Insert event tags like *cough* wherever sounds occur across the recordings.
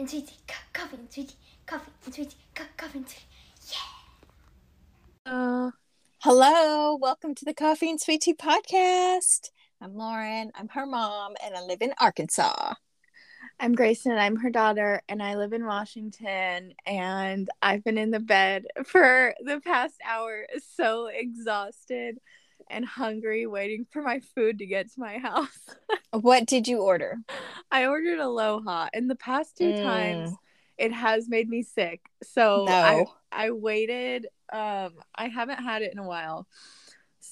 and sweetie, coffee and sweetie, coffee and sweetie, co- coffee and sweetie. Yeah. Uh, Hello, welcome to the Coffee and Sweet Tea podcast. I'm Lauren, I'm her mom, and I live in Arkansas. I'm Grayson. I'm her daughter, and I live in Washington. And I've been in the bed for the past hour, so exhausted and hungry, waiting for my food to get to my house. *laughs* What did you order? I ordered Aloha, and the past two Mm. times it has made me sick. So No. I I waited. Um, I haven't had it in a while,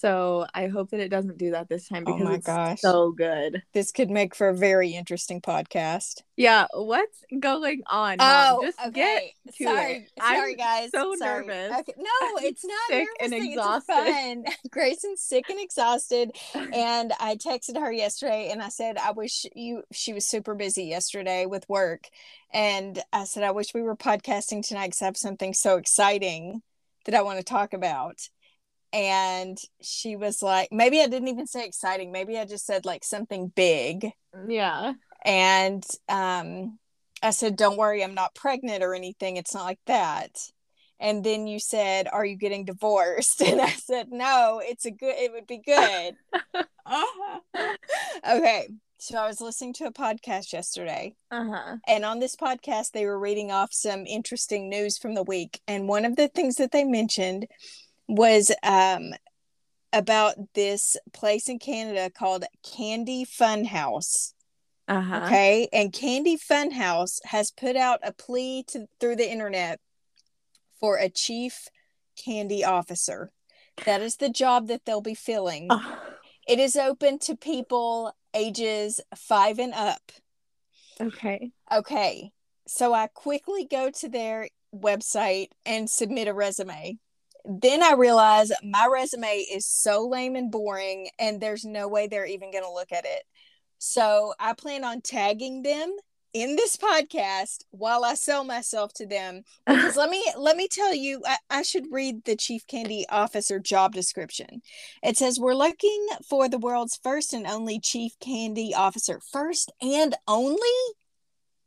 so I hope that it doesn't do that this time Oh because my it's gosh. so good. This could make for a very interesting podcast. Yeah, what's going on? Mom? Oh, just get to Oh, sorry, it. sorry, I'm guys. so Sorry. nervous. Okay. *laughs* No, it's not sick nervous and thing. exhausted. It's *laughs* fun. Grayson's sick and exhausted, *laughs* and I texted her yesterday, and I said I wish you. She was super busy yesterday with work, and I said I wish we were podcasting tonight because I have something so exciting that I want to talk about. And she was like, maybe I didn't even say exciting. Maybe I just said like something big Yeah. and um i said don't worry i'm not pregnant or anything it's not like that and then you said are you getting divorced *laughs* and i said no it's a good it would be good *laughs* *laughs* okay so i was listening to a podcast yesterday Uh huh. and on this podcast they were reading off some interesting news from the week and one of the things that they mentioned was um about this place in canada called candy funhouse Uh huh. Okay. And Candy Funhouse has put out a plea to through the internet for a chief candy officer. That is the job that they'll be filling. It is open to people ages five and up. okay. Okay. So I quickly go to their website and submit a resume. Then I realize my resume is so lame and boring, and there's no way they're even going to look at it. So I plan on tagging them in this podcast while I sell myself to them. Because *laughs* let me let me tell you, I, I should read the chief candy officer job description. It says we're looking for the world's first and only chief candy officer. First and only?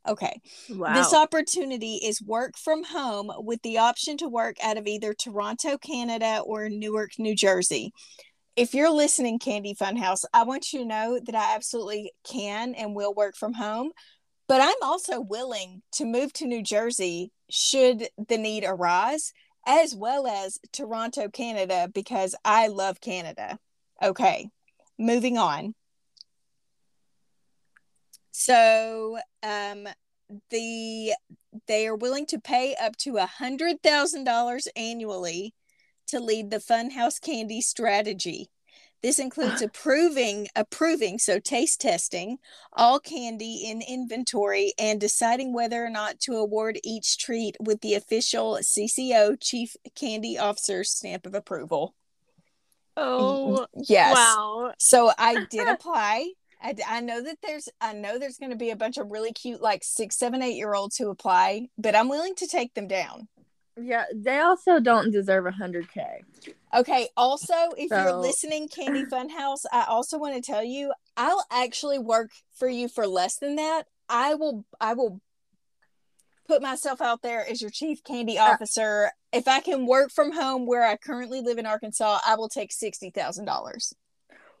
Okay. Wow. This opportunity is work from home with the option to work out of either Toronto, Canada or Newark, New Jersey. If you're listening, Candy Funhouse, I want you to know that I absolutely can and will work from home, but I'm also willing to move to New Jersey should the need arise, as well as Toronto, Canada, because I love Canada. Okay, moving on. So, um, the they are willing to pay up to a hundred thousand dollars annually to lead the Funhouse Candy strategy. This includes *sighs* approving, approving, so taste testing all candy in inventory and deciding whether or not to award each treat with the official CCO Chief Candy Officer stamp of approval. oh. Yes. Wow. So I did *laughs* apply. I, I know that there's I know there's going to be a bunch of really cute like six, seven, eight year olds who apply, but I'm willing to take them down. Yeah. They also don't deserve a hundred k. Okay. Also, if you're listening, Candy *laughs* Funhouse, I also want to tell you I'll actually work for you for less than that. I will. I will put myself out there as your chief candy uh, officer. if I can work from home where I currently live in Arkansas, I will take sixty thousand dollars.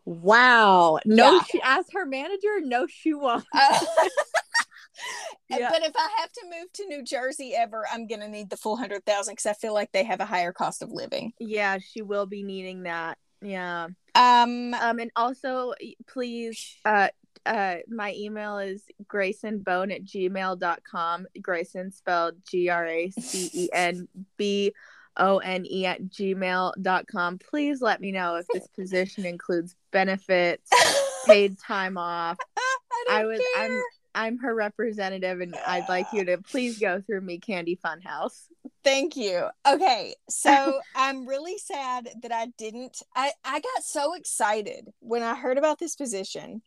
Wow. No, Yeah. she as her manager. No, she won't. Uh, *laughs* *laughs* Yeah. But if I have to move to New Jersey ever, I'm gonna need the full hundred thousand because I feel like they have a higher cost of living. Yeah, she will be needing that. Yeah. Um, Um, and also, please, uh, uh, my email is gracenbone at gmail.com. Grayson spelled G R A C E N B O N E at gmail.com. Please let me know if this position includes benefits, *laughs* paid time off. I, I was, I'm. I'm her representative, and I'd like you to please go through me, Candy Funhouse. Thank you. Okay, so *laughs* I'm really sad that I didn't. I I got so excited when I heard about this position.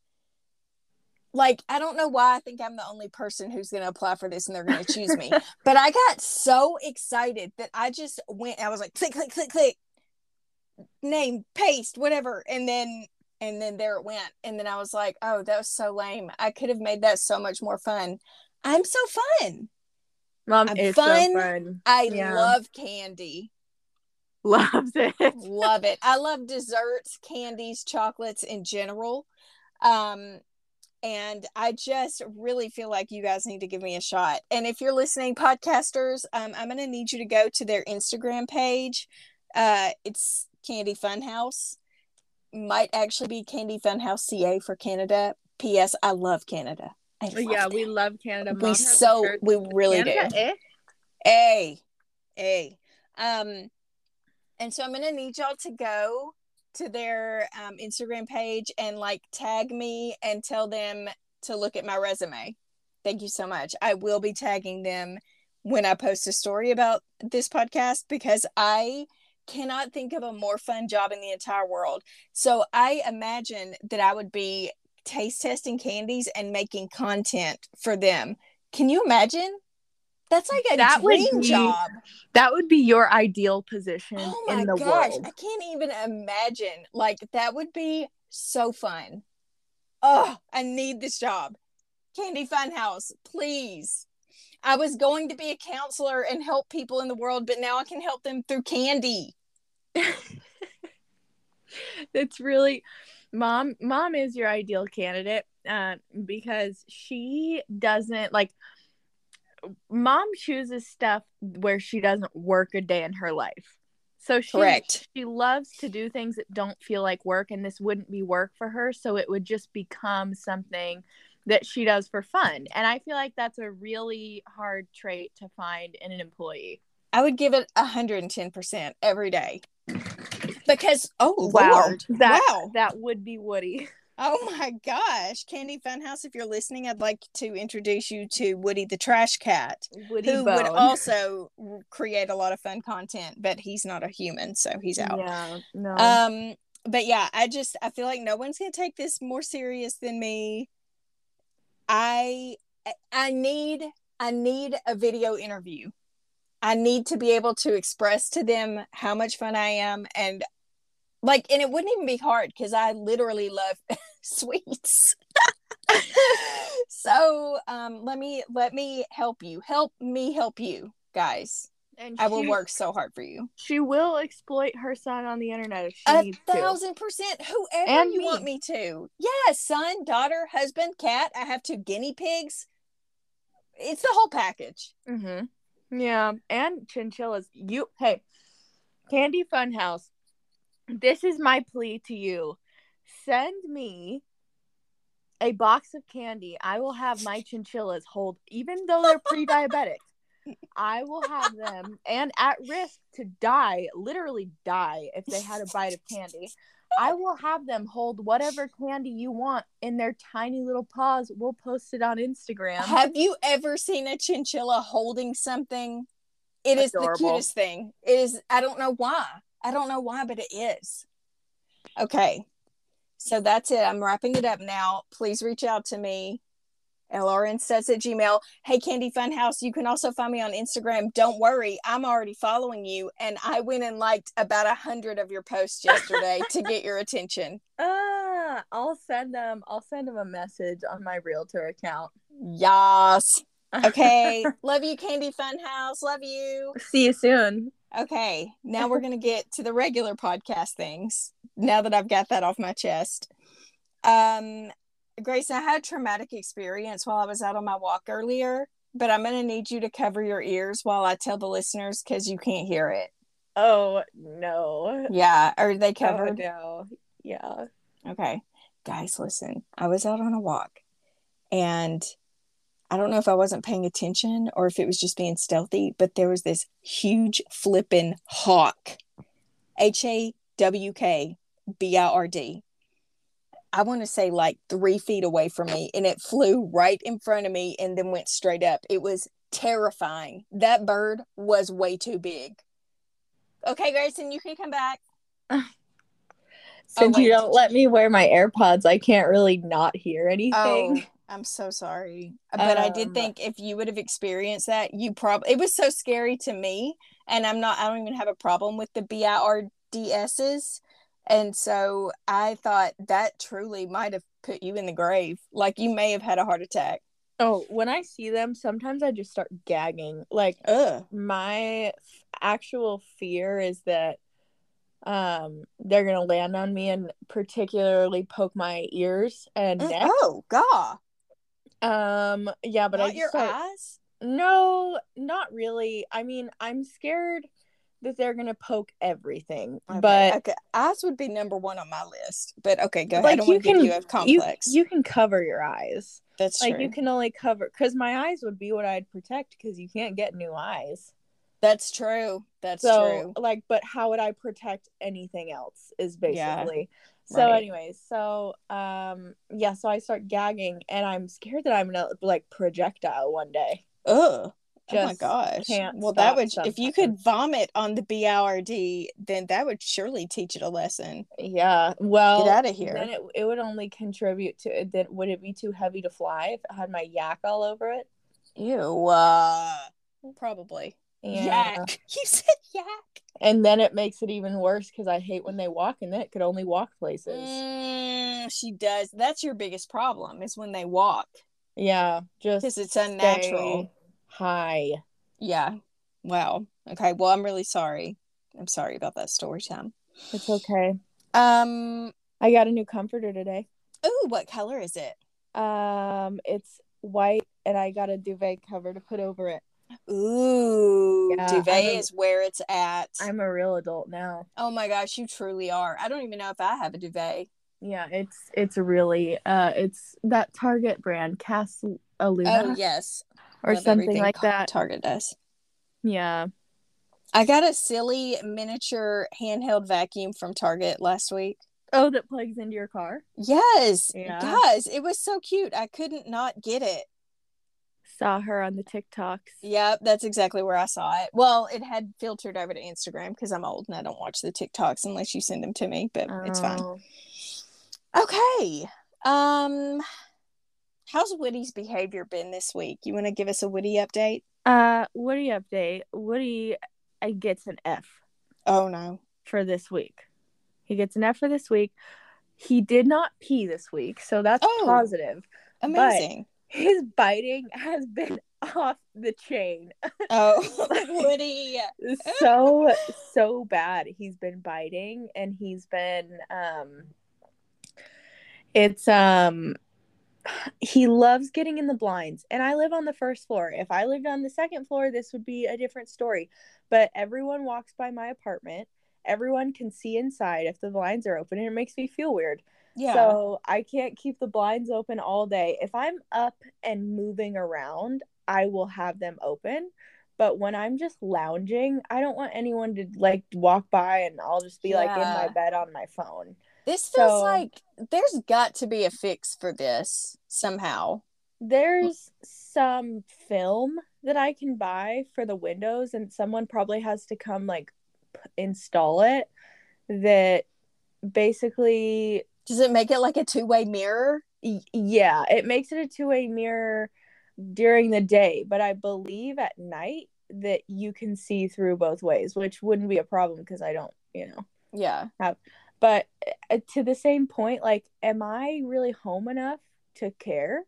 Like I don't know why I think I'm the only person who's going to apply for this and they're going to choose me. *laughs* but I got so excited that I just went. I was like click click click click, name paste whatever, and then and then there it went. And then I was like, oh, that was so lame. I could have made that so much more fun. I'm so fun. Mom I'm is fun. so fun. I Yeah. love candy. *laughs* Loves it. love it. I love desserts, candies, chocolates in general. Um, and I just really feel like you guys need to give me a shot. And if you're listening, podcasters, um, I'm going to need you to go to their Instagram page. Uh, it's Candy Funhouse. Might actually be Candy Funhouse CA for Canada. P.S. I love Canada. I love yeah, them. we love Canada. we Mom a so we really Canada, do. eh? A, A. Um, and so I'm gonna need y'all to go to their um, Instagram page and like tag me and tell them to look at my resume. Thank you so much. I will be tagging them when I post a story about this podcast because I cannot think of a more fun job in the entire world. So I imagine that I would be taste testing candies and making content for them. Can you imagine? That's like a That would dream be job. That would be your ideal position Oh my in the gosh, world. I can't even imagine. Like that would be so fun. Oh, I need this job. Candy Funhouse, please. I was going to be a counselor and help people in the world, but now I can help them through candy. *laughs* it's really mom mom is your ideal candidate uh, because she doesn't like mom chooses stuff where she doesn't work a day in her life so she Correct. she loves to do things that don't feel like work and this wouldn't be work for her so it would just become something that she does for fun and i feel like that's a really hard trait to find in an employee I would give it 110% every day. Because oh wow Lord. that wow. that would be woody *laughs* Oh my gosh. Candy Funhouse, if you're listening, I'd like to introduce you to Woody the Trash Cat. woody who would also create a lot of fun content, but he's not a human, so he's out. Yeah, no. Um, but yeah, I just I feel like no one's gonna take this more serious than me. I I need I need a video interview. I need to be able to express to them how much fun I am and like and it wouldn't even be hard because I literally love *laughs* sweets. *laughs* so um let me let me help you. Help me help you, guys. and I will she- work so hard for you. She will exploit her son on the internet if she A needs to. thousand percent. Whoever And you me. want me to. Yes, son, daughter, husband, cat. I have two guinea pigs. It's the whole package. Mm-hmm. Yeah, and chinchillas. You hey, Candy Funhouse. This is my plea to you. Send me a box of candy. I will have my chinchillas hold, even though they're pre-diabetic. I will have them and at risk to die, literally die if they had a bite of candy. I will have them hold whatever candy you want in their tiny little paws. We'll post it on Instagram. Have you ever seen a chinchilla holding something? It is the cutest thing. It is, I don't know why. I don't know why, but it is. Okay. So that's it. I'm wrapping it up now. Please reach out to me. LRN says at Gmail. Hey, Candy Funhouse. You can also find me on Instagram. Don't worry, I'm already following you, and I went and liked about a hundred of your posts yesterday to get your attention. *laughs* Ah, I'll send them. I'll send them a message on my realtor account. Yes. *laughs* Okay. Love you, Candy Funhouse. Love you. See you soon. Okay, now we're *laughs* gonna get to the regular podcast things. Now that I've got that off my chest, um, Grace, I had a traumatic experience while I was out on my walk earlier, but I'm gonna need you to cover your ears while I tell the listeners because you can't hear it. Oh no. Yeah, are they Oh covered? no. Yeah. Okay, guys, listen. I was out on a walk, and I don't know if I wasn't paying attention or if it was just being stealthy, but there was this huge flippin' hawk. H A W K B I R D. I want to say like three feet away from me, and it flew right in front of me and then went straight up. It was terrifying. That bird was way too big. Okay, Grayson, you can come back. *sighs* Since oh, wait, you don't let me wear my AirPods, I can't really not hear Oh, anything. I'm so sorry. But I did Um, think if you would have experienced that, you probably it was so scary to me. And I'm not I don't even have a problem with the B I R D S's. And so I thought that truly might have put you in the grave. Like you may have had a heart attack. Oh, when I see them, sometimes I just start gagging. Like Ugh. my f- actual fear is that um they're gonna land on me and particularly poke my ears and Mm, neck. Oh, God. Um yeah, but I Not just your start- eyes? No, not really. I mean, I'm scared that they're gonna poke everything, Okay, but okay. Eyes would be number one on my list. But okay, go ahead. like I don't you want to give can you a you, complex. you can cover your eyes. That's like true. you can only cover because my eyes would be what I'd protect because you can't get new eyes. That's true. That's so true. like, but how would I protect anything else? Is Yeah, basically. So, right. anyways, so um, yeah, so I start gagging, and I'm scared that I'm gonna like projectile one day. Ugh. oh my gosh. Well, that would, if you could vomit on the BIRD, then that would surely teach it a lesson. Yeah. Well, Get out of here. Then it, it would only contribute to it. Then would it be too heavy to fly if it had my yak all over it? Ew. Uh, probably. Yeah. Yak. You *laughs* said yak. And then it makes it even worse because I hate when they walk and then it could only walk places. Mm, she does. That's your biggest problem is when they walk Yeah. Just because it's unnatural. High. Yeah. Wow. Okay. Well, I'm really sorry. I'm sorry about that story time. It's okay. Um. I got a new comforter today. Oh, what color is it? Um, it's white and I got a duvet cover to put over it. Ooh, Yeah, duvet a- is where it's at. I'm a real adult now. oh my gosh, you truly are. I don't even know if I have a duvet. Yeah, it's it's really uh it's that Target brand, Cas Aluna Oh yes, or Love something like that. Target does. Yeah. I got a silly miniature handheld vacuum from Target last week. Oh, that plugs into your car. Yes, Yeah. guys, it was so cute. I couldn't not get it. Saw her on the TikToks. Yep, that's exactly where I saw it. Well, it had filtered over to Instagram because I'm old and I don't watch the TikToks unless you send them to me, but it's fine. Oh. Okay. Um how's Woody's behavior been this week? You want to give us a Woody update? Uh, Woody update. Woody uh, gets an F Oh no. for this week. He gets an F for this week. He did not pee this week, so that's Oh. positive. Amazing. His biting has been *laughs* off the chain. Oh, *laughs* Woody. *laughs* so so bad. He's been biting and he's been um it's um he loves getting in the blinds and I live on the first floor. If I lived on the second floor this would be a different story. But everyone walks by my apartment. Everyone can see inside if the blinds are open and it makes me feel weird. Yeah. So I can't keep the blinds open all day. If I'm up and moving around, I will have them open. But when I'm just lounging, I don't want anyone to like walk by and I'll just be like in my bed on my phone. this feels so- like there's got to be a fix for this somehow. There's some film that I can buy for the windows, and someone probably has to come like p- install it. That basically Does it make it like a two-way mirror? Yeah, it makes it a two-way mirror during the day, but I believe at night that you can see through both ways, which wouldn't be a problem because I don't, you know. Yeah. have. But uh, to the same point, like, am I really home enough to care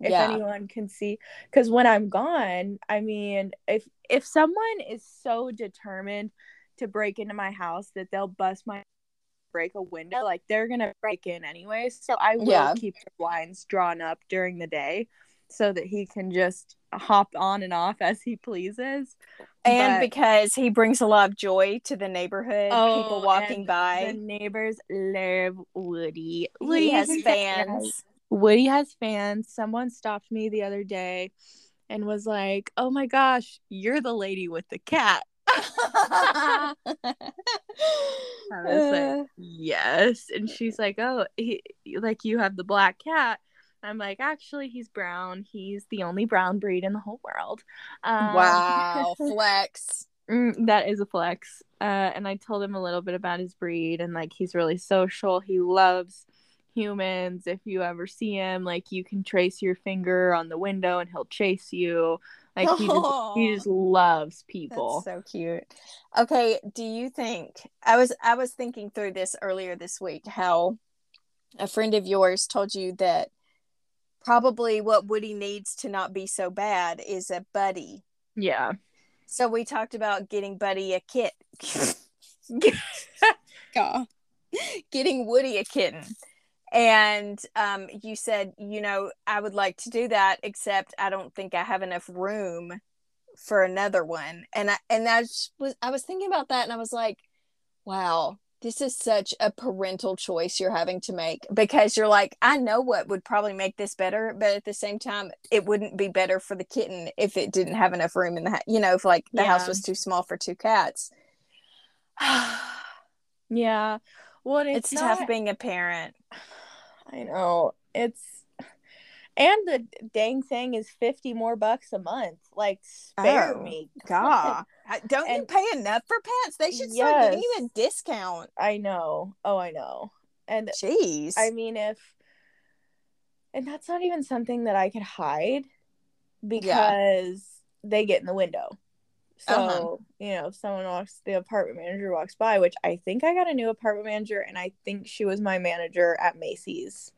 if Yeah. anyone can see? Because when I'm gone, I mean, if if someone is so determined to break into my house that they'll bust my break a window, like they're gonna break in anyway. So I will Yeah. keep the blinds drawn up during the day so that he can just hop on and off as he pleases. And But- because he brings a lot of joy to the neighborhood, people Oh, walking and by. The neighbors love Woody. He has fans. Woody has fans. Someone stopped me the other day and was like, "Oh my gosh, you're the lady with the cat." I was like, *laughs* "Yes," and she's like, "Oh, he like you have the black cat." I'm like, "Actually, he's brown. He's the only brown breed in the whole world." Um, wow, *laughs* flex. Mm, that is a flex. Uh, and I told him a little bit about his breed and like he's really social. He loves humans. If you ever see him, like you can trace your finger on the window and he'll chase you. Like he just he just *laughs* loves people. That's so cute. Okay, do you think I was I was thinking through this earlier this week how a friend of yours told you that probably what Woody needs to not be so bad is a buddy. yeah. So we talked about getting Buddy a kit. *laughs* *laughs* Getting Woody a kitten. And um, you said, you know, I would like to do that, except I don't think I have enough room for another one. And I and I was I was thinking about that and I was like, wow, this is such a parental choice you're having to make because you're like, I know what would probably make this better, but at the same time, it wouldn't be better for the kitten if it didn't have enough room in the house. You know, if like the house was too small for two cats. *sighs* *sighs* Yeah. Well, and it's it's, tough being a parent. *sighs* I know. It's and the dang thing is 50 more bucks a month. Like spare Oh, me. God, *laughs* don't you pay enough for pets? They should start giving you a discount. I know. Oh, I know. And Jeez. I mean if and that's not even something that I could hide because they get in the window. So, Uh-huh. you know, if someone walks the apartment manager walks by, which I think I got a new apartment manager and I think she was my manager at Macy's.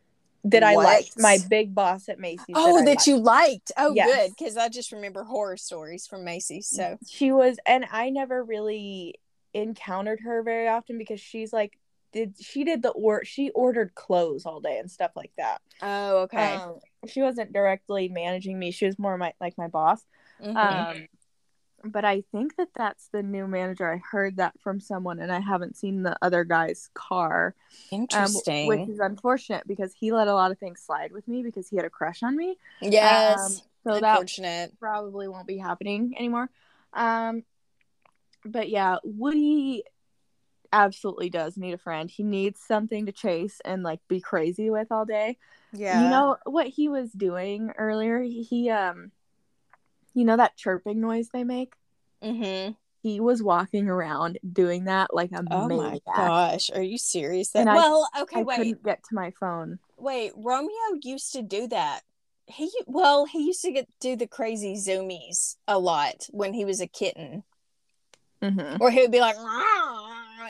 That I What? liked. My big boss at Macy's. oh, that liked. you liked. Oh, Yes. good. Because I just remember horror stories from Macy's. So, she was and I never really encountered her very often because she's like did she did the or she ordered clothes all day and stuff like that. oh, okay. Um, she wasn't directly managing me. She was more my like my boss. Mhm. Um, but I think that that's the new manager. I heard that from someone, and I haven't seen the other guy's car, um, Interesting. which is unfortunate because he let a lot of things slide with me because he had a crush on me. yes. Um, so that Unfortunate. probably won't be happening anymore. Um, but yeah, Woody absolutely does need a friend. He needs something to chase and like be crazy with all day. Yeah. You know what he was doing earlier? He, he um you know that chirping noise they make? Mm-hmm. He was walking around doing that like a Oh my gosh. Are you serious? That, And I- well, okay, I wait. couldn't get to my phone. Wait, Romeo used to do that. He well, he used to get do the crazy zoomies a lot when he was a kitten, Mm-hmm. or he would be like,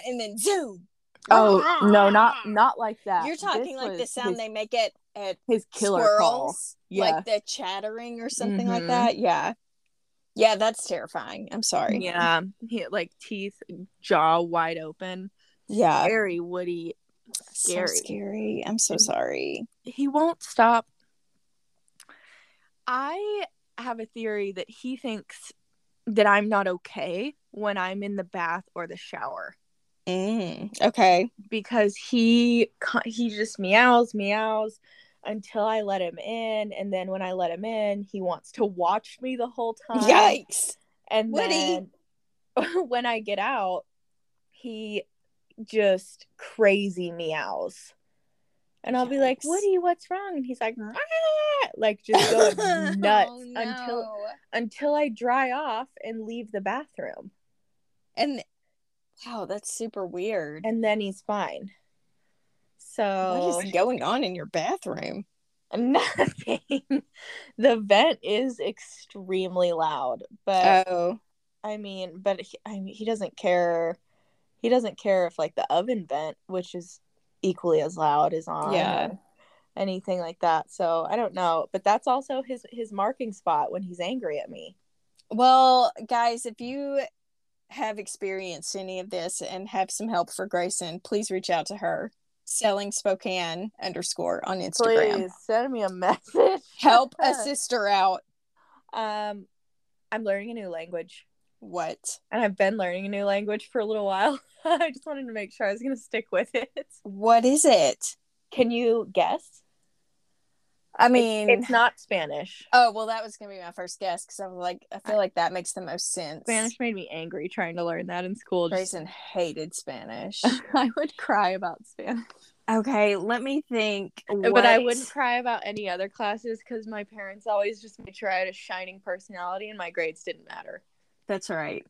and then zoom. Oh no, not not like that. You're talking This like the sound his, they make it at his killer call. squirrels, Yeah. like the chattering or something like Mhm. that. Yeah, yeah, that's terrifying. I'm sorry. Yeah, he had like teeth, jaw wide open, yeah, very woody. so scary. scary. I'm so sorry. He won't stop. I have a theory that he thinks that I'm not okay when I'm in the bath or the shower Mm, okay. because he he just meows meows until I let him in, and then when I let him in, he wants to watch me the whole time. Yikes. And Woody. then *laughs* when I get out, he just crazy meows. And I'll be like, Woody, what's wrong? And he's like, like *laughs* just going nuts Oh, until until I dry off and leave the bathroom. and wow, that's super weird. And then he's fine. So What is going on in your bathroom? *laughs* nothing. the vent is extremely loud, but Oh, I mean, but he, I mean, he doesn't care. He doesn't care if like the oven vent, which is equally as loud, is on. Yeah. anything like that. So I don't know, but that's also his his marking spot when he's angry at me. well, guys, if you have experienced any of this and have some help for Grayson, please reach out to her. Selling Spokane underscore on Instagram. Please send me a message. *laughs* Help a sister out. Um, I'm learning a new language, What? and I've been learning a new language for a little while. *laughs* I just wanted to make sure I was going to stick with it. What is it? Can you guess? I It's- mean, it's, not Spanish. oh well, that was gonna be my first guess because I was like, I feel like that makes the most sense. Spanish made me angry trying to learn that in school. Just- hated Spanish. *laughs* I would cry about Spanish. okay, let me think. Uh, but I wouldn't cry about any other classes because my parents always just made sure I had a shining personality and my grades didn't matter. That's right.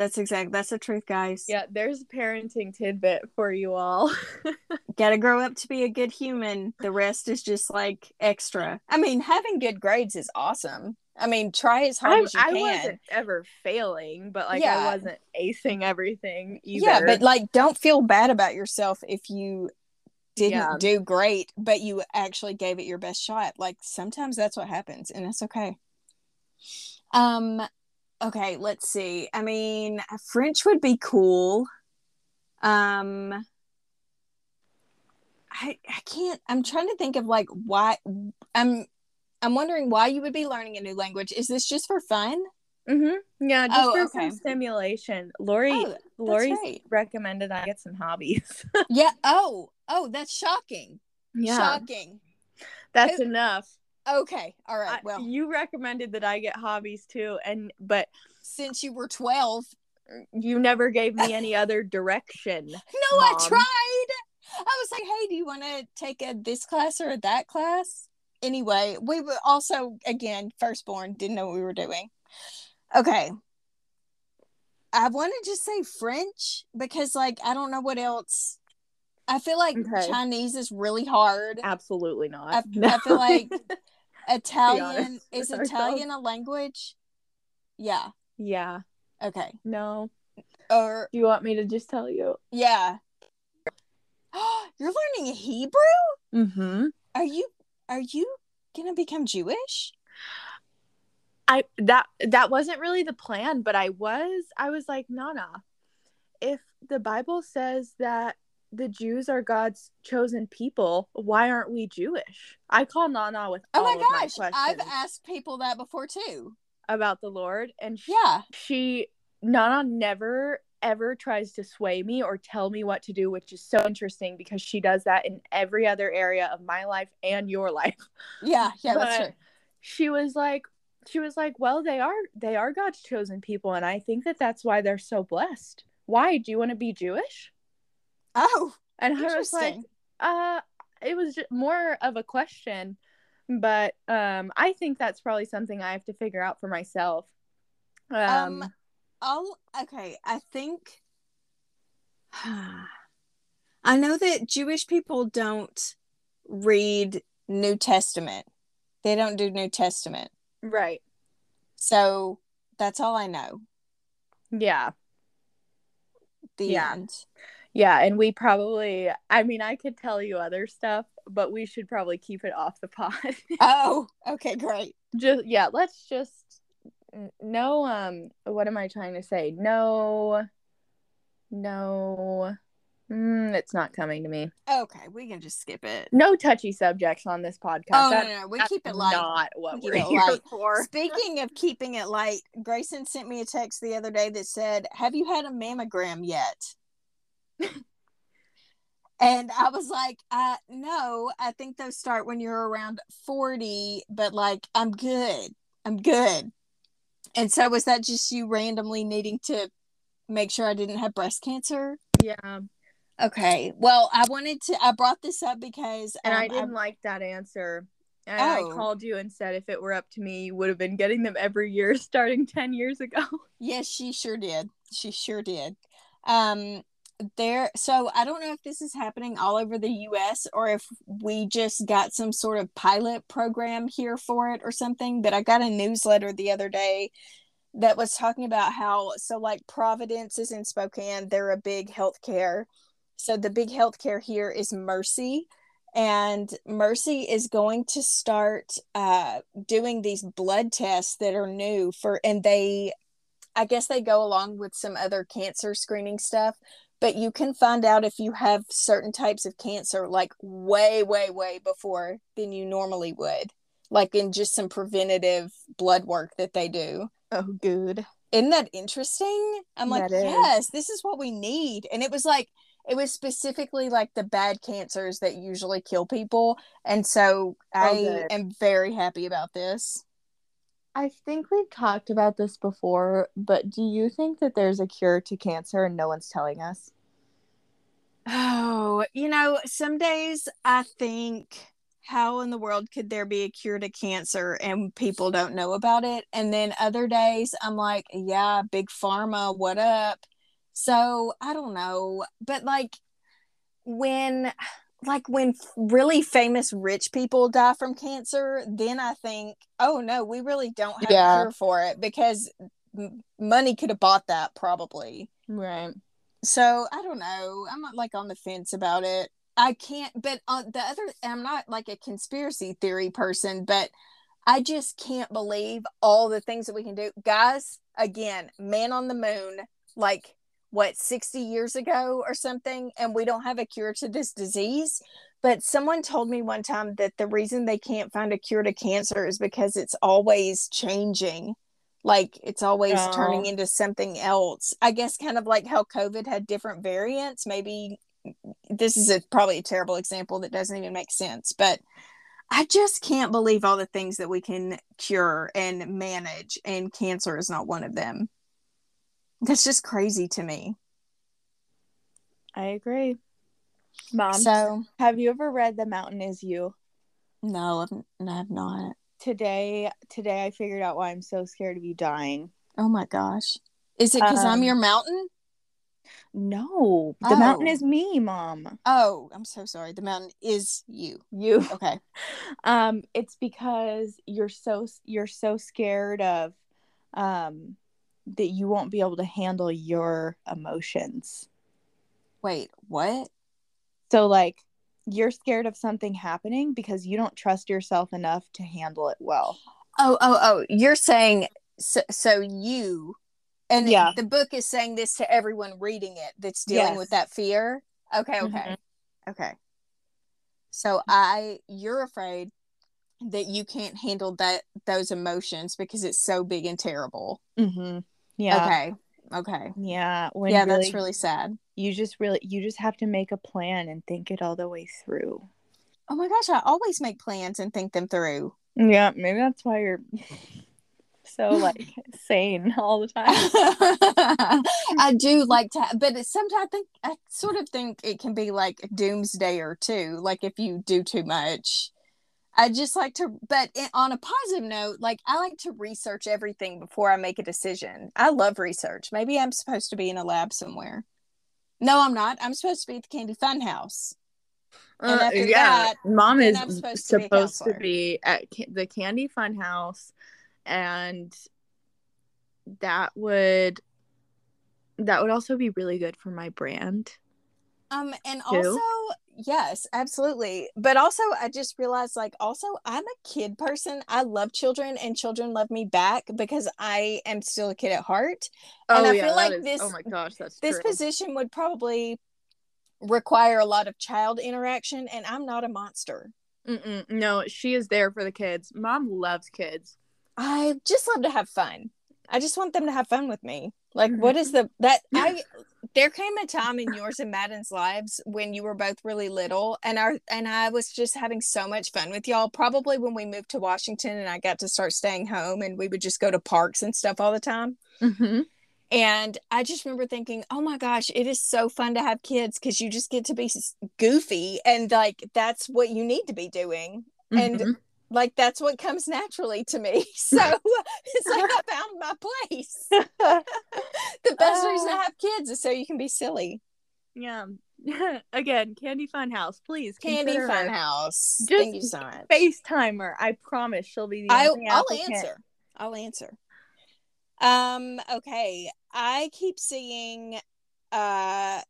That's exact. That's the truth, guys. Yeah, there's a parenting tidbit for you all. *laughs* Gotta grow up to be a good human. The rest is just like extra. I mean, having good grades is awesome. I mean, try as hard I, as you I can. wasn't ever failing, but like Yeah. I wasn't acing everything either. Yeah, but like, don't feel bad about yourself if you didn't Yeah. do great, but you actually gave it your best shot. Like sometimes that's what happens, and that's okay. Um, okay, let's see. I mean, French would be cool. Um, I I can't. I'm trying to think of like why. I'm I'm wondering why you would be learning a new language. Is this just for fun? Mm-hmm. Yeah, just Oh, for okay. some stimulation. Lori, Oh, Lori right. recommended I get some hobbies. *laughs* Yeah. Oh. Oh, that's shocking. Yeah. Shocking. that's enough. Okay. All right. I- Well, you recommended that I get hobbies too, and but since you were 12, er, you never gave me any other direction. *laughs* no, I tried. I was like, hey, do you want to take a this class or a that class? Anyway, we were also, again, firstborn, didn't know what we were doing. Okay. I want to just say French because, like, I don't know what else. I feel like Okay. Chinese is really hard. Absolutely not. I, I feel *laughs* like Italian is Italian a language? Yeah. yeah. Okay. No. Or Do you want me to just tell you? yeah. *gasps* You're learning Hebrew? Mm-hmm. Are you are you gonna become Jewish? I that that wasn't really the plan, but I was I was like, Nana, if the Bible says that the Jews are God's chosen people, why aren't we Jewish? I call Nana with Oh all my gosh, my I've asked people that before too. about the Lord, and she, Yeah. she Nana never ever tries to sway me or tell me what to do, which is so interesting because she does that in every other area of my life and your *laughs* life. Yeah, yeah, that's true. she was like she was like well they are they are god's chosen people and i think that that's why they're so blessed why do you want to be jewish Oh, and i was like uh it was just more of a question but um i think that's probably something i have to figure out for myself um, Um, I'll okay, I think *sighs* I know that Jewish people don't read New Testament. They don't do New Testament. right So that's all I know. yeah The Yeah. end. Yeah and we probably i mean i could tell you other stuff but we should probably keep it off the pod *laughs* Oh, okay, great. just yeah let's just no um what am i trying to say no no mm, it's not coming to me Okay, we can just skip it. no touchy subjects on this podcast Oh That- no, no, we keep it light. not what We we're here light. for Speaking of keeping it light, Grayson sent me a text the other day that said, Have you had a mammogram yet? *laughs* and I was like, uh, No, I think those start when you're around 40, but like, I'm good. I'm good. And so, was that just you randomly needing to make sure I didn't have breast cancer? yeah Okay. Well, I wanted to, I brought this up because and i um, didn't like that answer and Oh. i called you and said if it were up to me you would have been getting them every year *laughs* starting 10 years ago Yes, she sure did. She sure did. Um there so I don't know if this is happening all over the US or if we just got some sort of pilot program here for it or something, but I got a newsletter the other day that was talking about how so like Providence is in Spokane, they're a big healthcare. So the big healthcare here is Mercy and Mercy is going to start uh doing these blood tests that are new for and they I guess they go along with some other cancer screening stuff, but you can find out if you have certain types of cancer like way, way, way before than you normally would, like in just some preventative blood work that they do. oh good Isn't that interesting? I'm like, yes, this is what we need. And it was like, it was specifically like the bad cancers that usually kill people. And so oh, I good. am very happy about this. I think we've talked about this before, but do you think that there's a cure to cancer and no one's telling us? Oh, you know, some days I think, how in the world could there be a cure to cancer and people don't know about it? And then other days I'm like, yeah, big pharma, what up? So I don't know. But like when like when really famous rich people die from cancer, then I think, oh no, we really don't have Yeah. a cure for it because m- money could have bought that probably. Right. So I don't know. I'm not like on the fence about it. I can't, but on the other, I'm not like a conspiracy theory person, but I just can't believe all the things that we can do. Guys, again, man on the moon, like what, 60 years ago or something, and we don't have a cure to this disease. But someone told me one time that the reason they can't find a cure to cancer is because it's always changing. Like it's always Oh. turning into something else. I guess kind of like how COVID had different variants. Maybe this is a probably a terrible example that doesn't even make sense, but I just can't believe all the things that we can cure and manage, and cancer is not one of them. That's just crazy to me. I agree. Mom, so have you ever read The Mountain Is You? no, I've, not. Today, today I figured out why I'm so scared of you dying. Oh my gosh, is it because I'm Um, your mountain? No, the mountain Oh. is me, mom. Oh, I'm so sorry. The mountain is you. You. Okay. *laughs* Um, it's because you're so you're so scared of, um, that you won't be able to handle your emotions. Wait, what? So like, you're scared of something happening because you don't trust yourself enough to handle it well. Oh, oh, oh! You're saying so? So you, and Yeah. the book is saying this to everyone reading it that's dealing with that fear. Okay, okay, mm-hmm. okay. So I, you're afraid that you can't handle that those emotions because it's so big and terrible. Mm-hmm. Yeah. Okay, okay. Yeah. When yeah, really, that's really sad. you just really you just have to make a plan and think it all the way through. Oh my gosh, I always make plans and think them through. Yeah, maybe that's why you're *laughs* so like *laughs* sane all the time. I do like to, but sometimes I think I sort of think it can be like doomsdayer too. Like if you do too much, I just like to. But on a positive note, like I like to research everything before I make a decision. I love research. Maybe I'm supposed to be in a lab somewhere. No, I'm not. I'm supposed to be at the Candy Funhouse. And after that, mom is supposed supposed, to be to be at ca- the Candy Funhouse, and that would that would also be really good for my brand. Um, and Too? also, yes, absolutely. But also, I just realized, like, also, I'm a kid person. I love children, and children love me back because I am still a kid at heart. And oh, I feel like is- oh this- Oh my gosh, that's This true. position would probably require a lot of child interaction, and I'm not a monster. Mm-mm, no, she is there for the kids. Mom loves kids. I just love to have fun. I just want them to have fun with me. Like, what *laughs* is the that I? There came a time in yours and Madden's lives when you were both really little, and our and I was just having so much fun with y'all. Probably when we moved to Washington and I got to start staying home, and we would just go to parks and stuff all the time. Mm-hmm. And I just remember thinking, oh my gosh, it is so fun to have kids because you just get to be goofy, and like that's what you need to be doing And- Mm-hmm. Like that's what comes naturally to me. *laughs* So *laughs* it's like I found my place. *laughs* the best reason to Ah. have kids is so you can be silly. yeah. Again, Candy Funhouse, please. Candy consider Fun her. House. Just Thank you so much. FaceTime her. I promise she'll be the I, I'll answer. I'll answer. Um. Okay. I keep seeing, uh,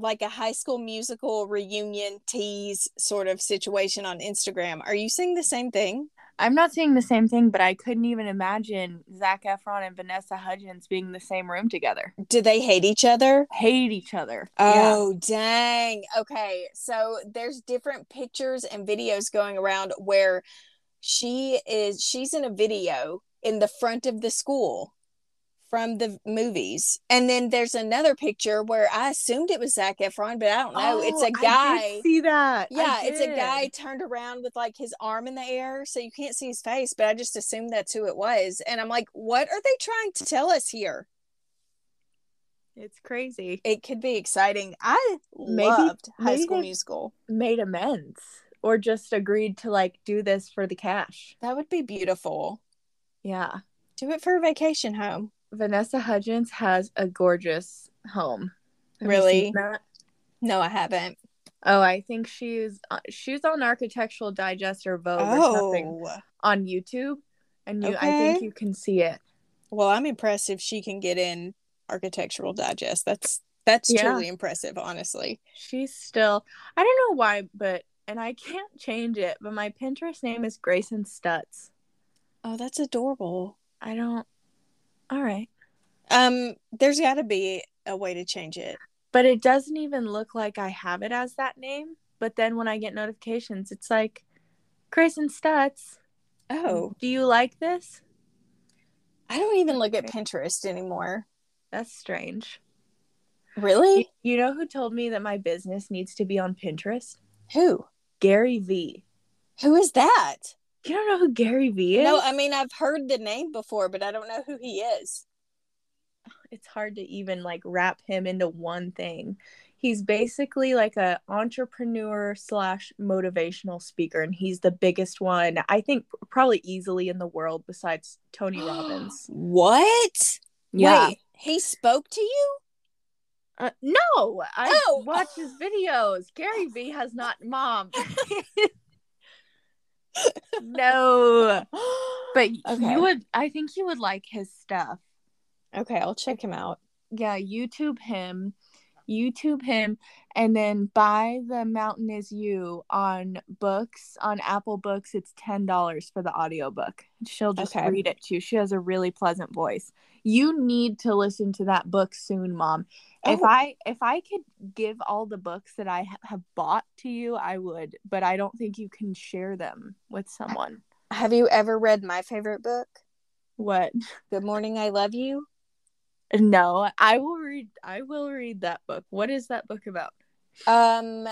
like a high school musical reunion tease sort of situation on Instagram. Are you seeing the same thing? I'm not saying the same thing, but I couldn't even imagine Zac Efron and Vanessa Hudgens being in the same room together. Do they hate each other? Hate each other. Yeah. Oh, dang. Okay. So there's different pictures and videos going around where she is, she's in a video in the front of the school from the movies. And then there's another picture where I assumed it was Zac Efron, but I don't know. it's oh, a guy. see that. Yeah, it's a guy turned around with like his arm in the air, so you can't see his face, but I just assumed that's who it was. And I'm like, what are they trying to tell us here? It's crazy. It could be exciting. I Maybe- loved High maybe School Musical. Made amends or just agreed to like do this for the cash. That would be beautiful. Yeah. Do it for a vacation home. Vanessa Hudgens has a gorgeous home. Have Really? No, I haven't. Oh, I think she's uh, she's on Architectural Digest or Vogue or something Oh, on YouTube, and you I think you can see it. well, I'm impressed if she can get in Architectural Digest. That's that's Yeah. truly impressive, honestly. She's still I don't know why, but and I can't change it, but my Pinterest name is Grayson Stutz. Oh, that's adorable. I don't. All right, Um, there's got to be a way to change it. but it doesn't even look like I have it as that name. But then when I get notifications, it's like Grayson Stutz. Oh, do you like this? I don't even look at Pinterest anymore. That's strange. You, Really? you know who told me that my business needs to be on Pinterest? Who? Gary V. Who is that? You don't know who Gary V is? No, I mean I've heard the name before, but I don't know who he is. it's hard to even like wrap him into one thing. He's basically like a entrepreneur slash motivational speaker, and he's the biggest one I think probably easily in the world besides Tony *gasps* Robbins. What? Wait, he spoke to you? Uh, no, I Oh. watch his videos. Gary V has not mom. *laughs* *laughs* no, but Okay. you would. I think you would like his stuff. okay, I'll check him out. yeah, YouTube him, YouTube him, and then buy The Mountain Is You on books on Apple Books. It's ten dollars for the audiobook. She'll just Okay. read it to you. She has a really pleasant voice. You need to listen to that book soon, Mom. If Oh. I if I could give all the books that I ha- have bought to you, I would, but I don't think you can share them with someone. Have you ever read my favorite book? What? Good Morning, I Love You. No, I will read. I will read that book. What is that book about? Um,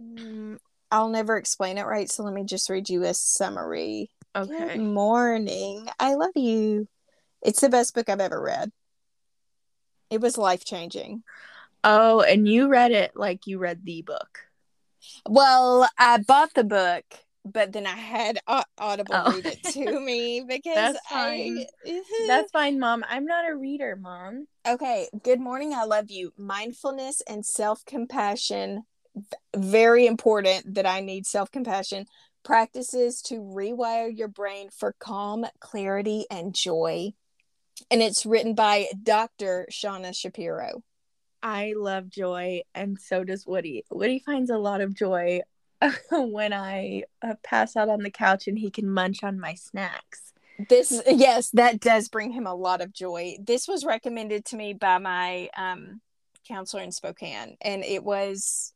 mm, I'll never explain it right, so let me just read you a summary. Okay. Good morning, I love you. It's the best book I've ever read. It was life changing. Oh, and you read it like you read the book. Well, I bought the book, but then I had Au- Audible Oh. read it to me *laughs* because That's I. *laughs* That's fine, Mom. I'm not a reader, Mom. Okay, good morning. I love you. Mindfulness and self compassion. Very important that I need self compassion. Practices to rewire your brain for calm, clarity, and joy. And it's written by Dr. Shauna Shapiro. I love joy, and so does Woody. Woody finds a lot of joy *laughs* when I uh, pass out on the couch and he can munch on my snacks. This, yes, that does bring him a lot of joy. This was recommended to me by my um, counselor in Spokane, and it was,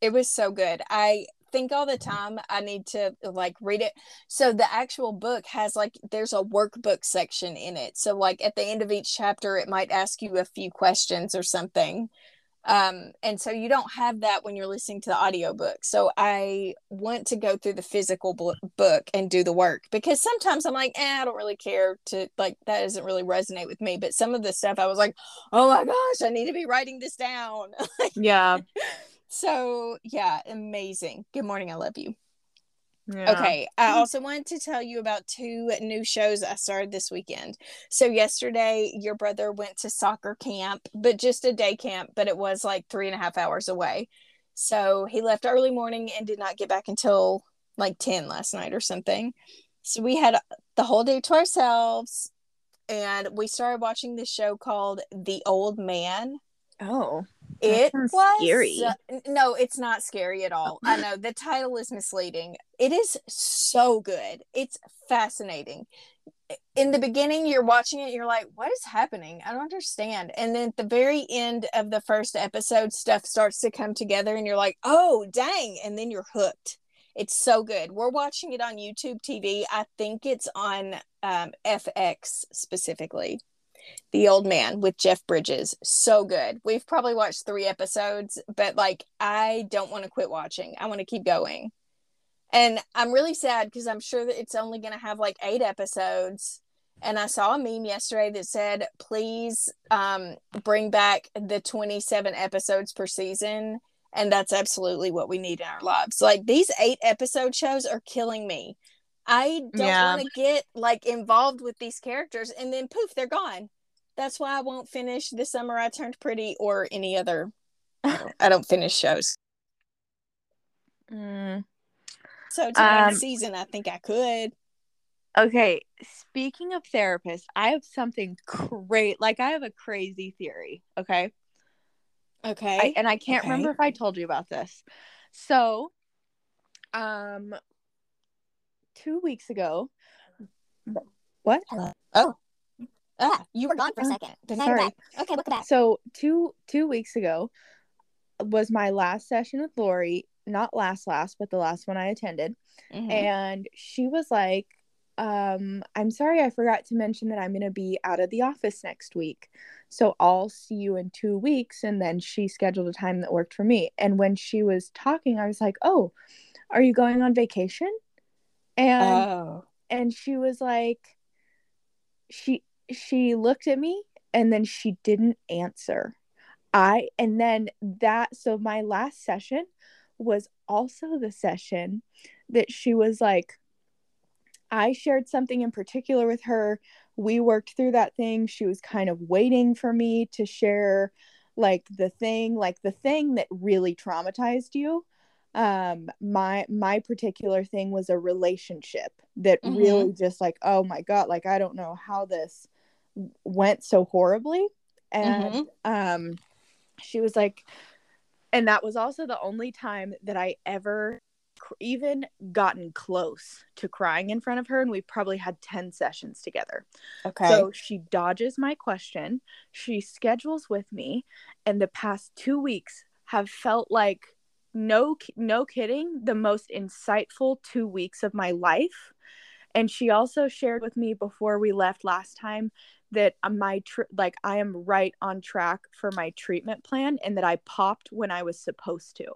it was so good. I think all the time I need to like read it. So the actual book has like there's a workbook section in it. So like at the end of each chapter, it might ask you a few questions or something. Um, and so you don't have that when you're listening to the audiobook. So I want to go through the physical book and do the work because sometimes I'm like, eh, I don't really care to like that doesn't really resonate with me. But some of the stuff I was like, oh my gosh, I need to be writing this down. *laughs* Yeah. *laughs* so yeah, amazing. Good morning, I love you. Yeah. Okay. I also wanted to tell you about two new shows I started this weekend. So, yesterday, your brother went to soccer camp, but just a day camp, but it was like three and a half hours away. So, he left early morning and did not get back until like 10 last night or something. So, we had the whole day to ourselves and we started watching this show called The Old Man. Oh. It was scary. n- No, it's not scary at all. I know the title is misleading. It is so good. It's fascinating. In the beginning, you're watching it, you're like, what is happening? I don't understand. And then at the very end of the first episode, stuff starts to come together, and you're like, oh, dang. And then you're hooked. It's so good. We're watching it on YouTube TV. I think it's on um, FX specifically. The Old Man with Jeff Bridges. So good. We've probably watched three episodes, but like I don't want to quit watching. I want to keep going. And I'm really sad because I'm sure that it's only going to have like eight episodes. And I saw a meme yesterday that said, please um, bring back the 27 episodes per season. And that's absolutely what we need in our lives. Like these eight episode shows are killing me. I don't Yeah. want to get like involved with these characters and then poof, they're gone. That's why I won't finish The Summer I Turned Pretty or any other. I *laughs* don't, I don't finish shows. Mm. So to Um, season, I think I could. Okay, speaking of therapists, I have something great. Like I have a crazy theory. Okay, Okay. I, and I can't Okay. remember if I told you about this. So, um, two weeks ago. What? oh. Ah, you were gone for a Oh, second. Sorry. Okay, welcome back. So two two weeks ago was my last session with Lori. Not last last, but the last one I attended. Mhm. and she was like um i'm sorry i forgot to mention that i'm going to be out of the office next week so i'll see you in two weeks and then she scheduled a time that worked for me and when she was talking i was like oh are you going on vacation and Oh. and she was like she she looked at me and then she didn't answer. I and then that so my last session was also the session that she was like i shared something in particular with her. We worked through that thing. She was kind of waiting for me to share like the thing like the thing that really traumatized you um my my particular thing was a relationship that Mhm. really just like oh my god like i don't know how this went so horribly and um she was like and that was also the only time that i ever cr- even gotten close to crying in front of her and we probably had 10 sessions together Okay. so she dodges my question. She schedules with me, and the past two weeks have felt like no no kidding the most insightful two weeks of my life. And she also shared with me before we left last time that uh, my tr- like I am right on track for my treatment plan and that I popped when I was supposed to.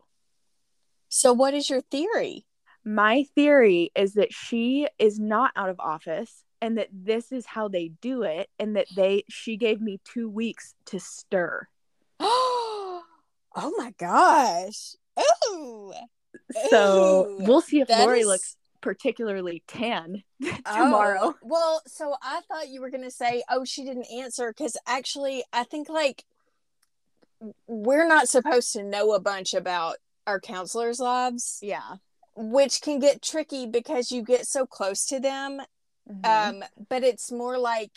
so what is your theory? My theory is that she is not out of office and that this is how they do it and that they she gave me 2 weeks to stir. *gasps* oh my gosh. Ooh. So, Ooh, we'll see if That Lori is- looks particularly tan *laughs* Oh, tomorrow. well, so I thought you were going to say, oh, she didn't answer. Because actually, I think like we're not supposed to know a bunch about our counselors' lives, Yeah. which can get tricky because you get so close to them. Mhm. Um, but it's more like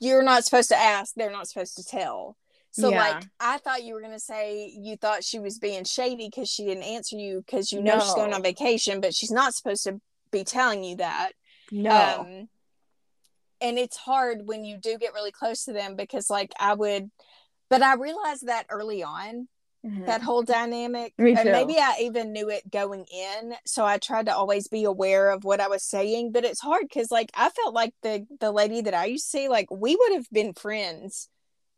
you're not supposed to ask, they're not supposed to tell. So Yeah. like I thought you were gonna say you thought she was being shady because she didn't answer you because you know she's going on vacation, but she's not supposed to be telling you that. no. Um and it's hard when you do get really close to them because like I would but I realized that early on, Mhm. that whole dynamic. And maybe I even knew it going in. So I tried to always be aware of what I was saying. But it's hard because like I felt like the the lady that I used to see, like we would have been friends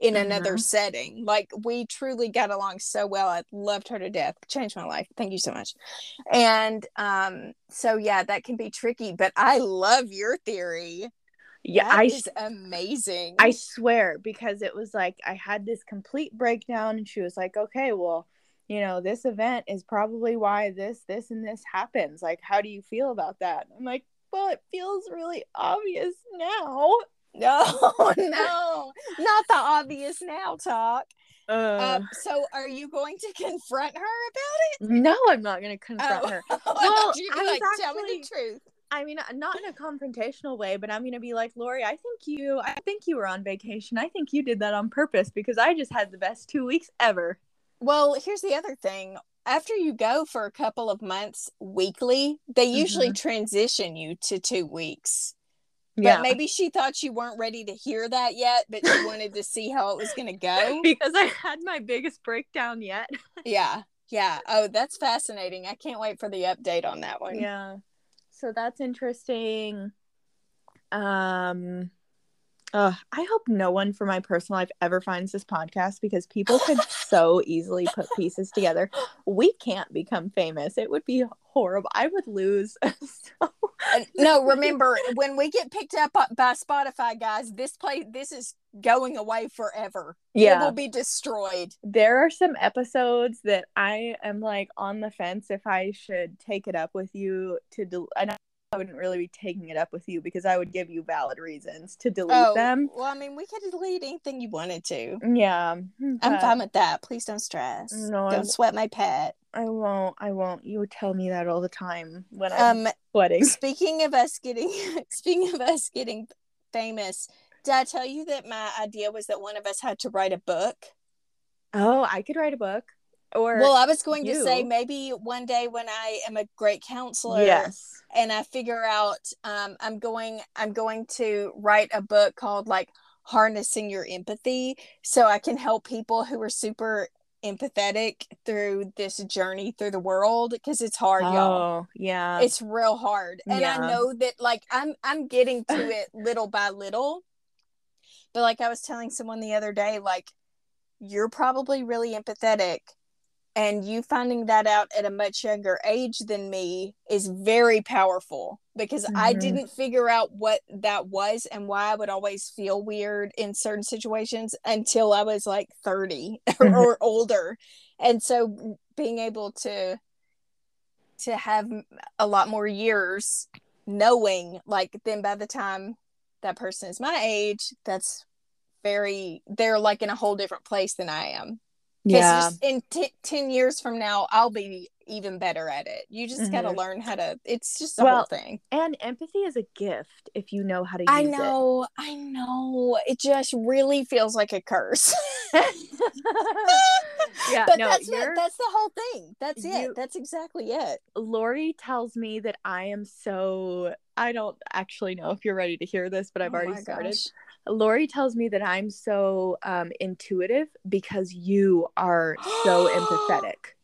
in another Mhm. setting. Like we truly got along so well. I loved her to death. Changed my life. Thank you so much. And um, so yeah, that can be tricky. But I love your theory. yeah, That I is amazing. I swear, because it was like I had this complete breakdown, and she was like, okay, well, you know, this event is probably why this, this, and this happens. Like, how do you feel about that? I'm like, well, it feels really obvious now. No, *laughs* no, not the obvious now talk. Uh, Uh, so are you going to *laughs* confront her about it? no, I'm not going to confront Oh. her. *laughs* Well, well, you'd be I like, tell me actually- the truth. I mean, not in a confrontational way, but I'm going to be like, Lori, I think you, I think you were on vacation. I think you did that on purpose because I just had the best two weeks ever. Well, here's the other thing. After you go for a couple of months weekly, they usually transition you to two weeks. But maybe she thought you weren't ready to hear that yet, but she wanted to see how it was going to go. *laughs* because I had my biggest breakdown yet. *laughs* Yeah. Yeah. Oh, that's fascinating. I can't wait for the update on that one. Yeah. So that's interesting. Um uh, I hope no one from my personal life ever finds this podcast because people could *laughs* so easily put pieces together. We can't become famous. It would be horrible. I would lose. so *laughs* no, remember when we get picked up by Spotify, guys, this play this is going away forever. Yeah, It will be destroyed. there are some episodes that I am like on the fence if I should take it up with you to del- and I I wouldn't really be taking it up with you because I would give you valid reasons to delete Oh, them. well, I mean, we could delete anything you wanted to. Yeah. I'm fine with that. Please don't stress. No, don't w- sweat my pet. I won't. I won't. You would tell me that all the time when I'm Um, sweating. *laughs* speaking of us getting, *laughs* speaking of us getting famous, did I tell you that my idea was that one of us had to write a book? Oh, I could write a book. Or Well, I was going to say maybe one day when I am a great counselor, yes. and I figure out um, I'm going I'm going to write a book called like harnessing your empathy so I can help people who are super empathetic through this journey through the world because it's hard y'all Oh, yeah. it's real hard and Yeah. I know that like I'm I'm getting to it little by little but like I was telling someone the other day like you're probably really empathetic and you finding that out at a much younger age than me is very powerful because I Mhm. didn't figure out what that was and why I would always feel weird in certain situations until I was like 30 or, *laughs* or older. And so being able to to have a lot more years knowing like then by the time that person is my age that's very they're like in a whole different place than I am. Yeah. in t- 10 years from now, I'll be even better at it. You just got to mm-hmm. learn how to, it's just the Well, whole thing. And empathy is a gift if you know how to use it. I know, I know. It just really feels like a curse. *laughs* yeah, but no, that's it. That's the whole thing. That's you- it. That's exactly it. Lori tells me that I am so I don't actually know if you're ready to hear this, but I've Oh already started. gosh. Lori tells me that I'm so um, intuitive because you are so *gasps* empathetic.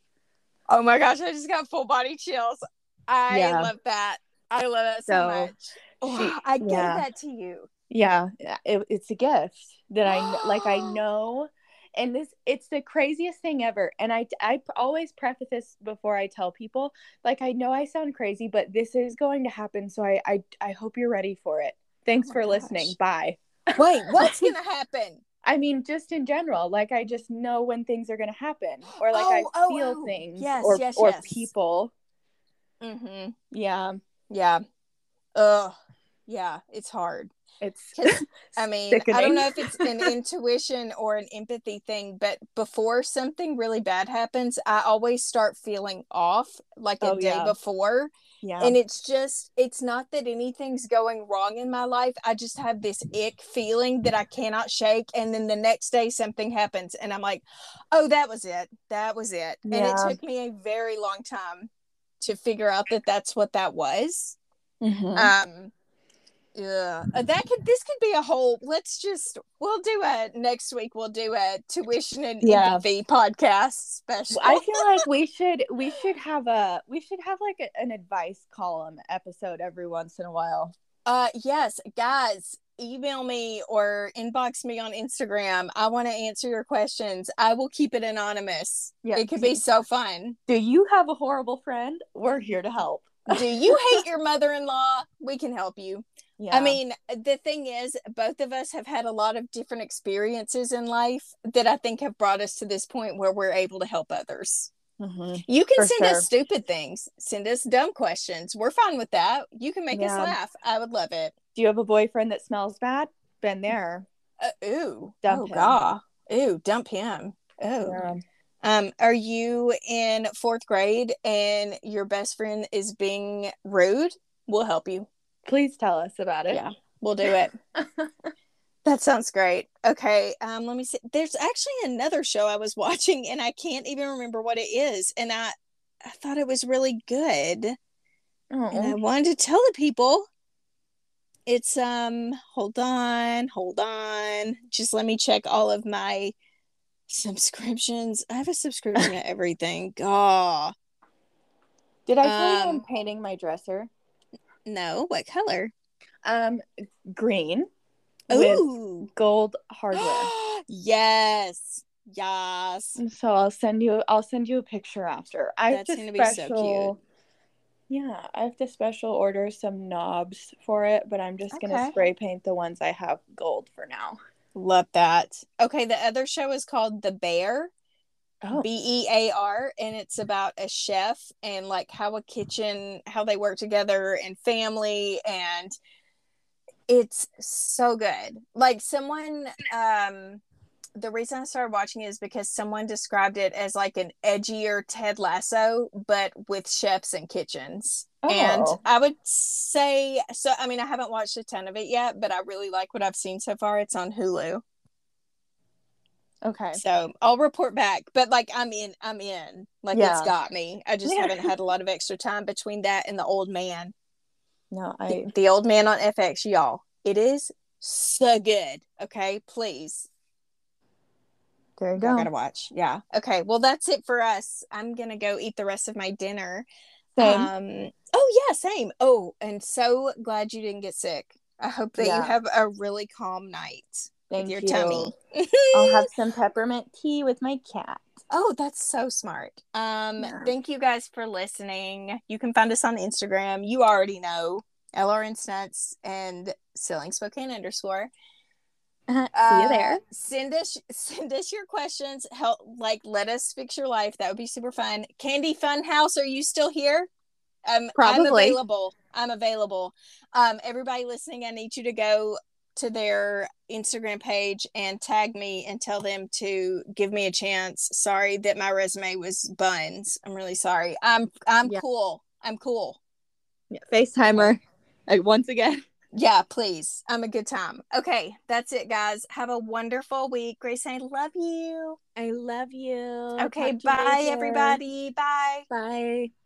Oh my gosh, I just got full body chills. I Yeah. love that. I love it so, So, much. Oh, she- I gave yeah. that to you. Yeah, it, it's a gift that I like. I *gasps* know, and this it's the craziest thing ever. And I I always preface this before I tell people. Like I know I sound crazy, but this is going to happen. So I I, I hope you're ready for it. Thanks Oh for listening. Bye. Wait, *laughs* what's going to happen? I mean, just in general, like I just know when things are gonna happen, or like Oh, I oh, feel oh. things, Yes, or yes, or yes. people. Mm-hmm. Yeah, Yeah. Ugh. Yeah, it's hard. It's *laughs* I mean, I don't know if it's an *laughs* intuition or an empathy thing, but before something really bad happens, I always start feeling off like a Oh, day yeah. before. yeah, And it's just, it's not that anything's going wrong in my life. I just have this ick feeling that I cannot shake. And then the next day something happens and I'm like, oh, that was it. That was it. And it took me a very long time to figure out that that's what that was. Mhm. Um, yeah, that could this could be a whole. Let's just we'll do a next week. We'll do a tuition and Yeah. empathy podcast special. I feel like *laughs* we should we should have a we should have like a, an advice column episode every once in a while. uh, yes, guys, email me or inbox me on Instagram. I want to answer your questions. I will keep it anonymous. Yeah. it could be so fun. Do you have a horrible friend? We're here to help. Do you hate *laughs* your mother-in-law? We can help you. Yeah. I mean, the thing is, both of us have had a lot of different experiences in life that I think have brought us to this point where we're able to help others. Mhm. You can For send sure. us stupid things, send us dumb questions. We're fine with that. You can make us laugh. I would love it. do you have a boyfriend that smells bad? Been there. Uh, ooh, Dump oh him. god, ooh, dump him. Oh, Yeah. um, are you in fourth grade and your best friend is being rude? We'll help you. Please tell us about it. Yeah. We'll do it. *laughs* That sounds great. Okay, um, let me see. There's actually another show I was *laughs* watching, and I can't even remember what it is. And I, I thought it was really good, and I Oh. wanted to tell the people. It's um, hold on, hold on. Just let me check all of my subscriptions. I have a subscription to *laughs* everything. God, Did I tell you Um, I'm painting my dresser? No, what color? Um, green Ooh, gold hardware. *gasps* yes, yes. So I'll send you I'll send you a picture after. I have That's to gonna be so special Yeah, I have to special order some knobs for it, but I'm just gonna spray paint the ones I have gold for now. Love that. Okay, the other show is called The Bear. Oh. B E A R, and it's about a chef and like how a kitchen, how they work together and family, and it's so good. Like someone, um, the reason I started watching it is because someone described it as like an edgier Ted Lasso, but with chefs and kitchens. And Oh. I would say so. I mean, I haven't watched a ton of it yet, but I really like what I've seen so far. It's on Hulu. Okay. So I'll report back. But like I'm in, I'm in. Like Yeah. it's got me. I just Yeah. haven't had a lot of extra time between that and the old man. No, I The, the old man on FX, y'all. It is so good. Okay, please. there you I go. gotta watch. Yeah. Okay. Well, that's it for us. I'm gonna go eat the rest of my dinner. Same. Um. Oh yeah, same. Oh, and so glad you didn't get sick. I hope that Yeah. you have a really calm night Thank with your you. tummy. I'll have *laughs* some peppermint tea with my cat. Oh, that's so smart. Um, Yeah. thank you guys for listening. You can find us on Instagram. You already know LRN Stunts and Selling Spokane underscore. *laughs* See you Uh, there. Send us *laughs* send us your questions. Help like let us fix your life. That would be super fun. Candy Funhouse, are you still here? Um, I'm available. I'm available. Um, everybody listening, I need you to go to their Instagram page and tag me and tell them to give me a chance. Sorry that my resume was buns. I'm really sorry. I'm I'm Yeah. cool. I'm cool. Yeah, FaceTimer. Once again. *laughs* Yeah, please. I'm a good time. Okay, that's it, guys. Have a wonderful week. Grace, I love you. I love you. Okay, Talk to you bye, everybody. Bye. Bye.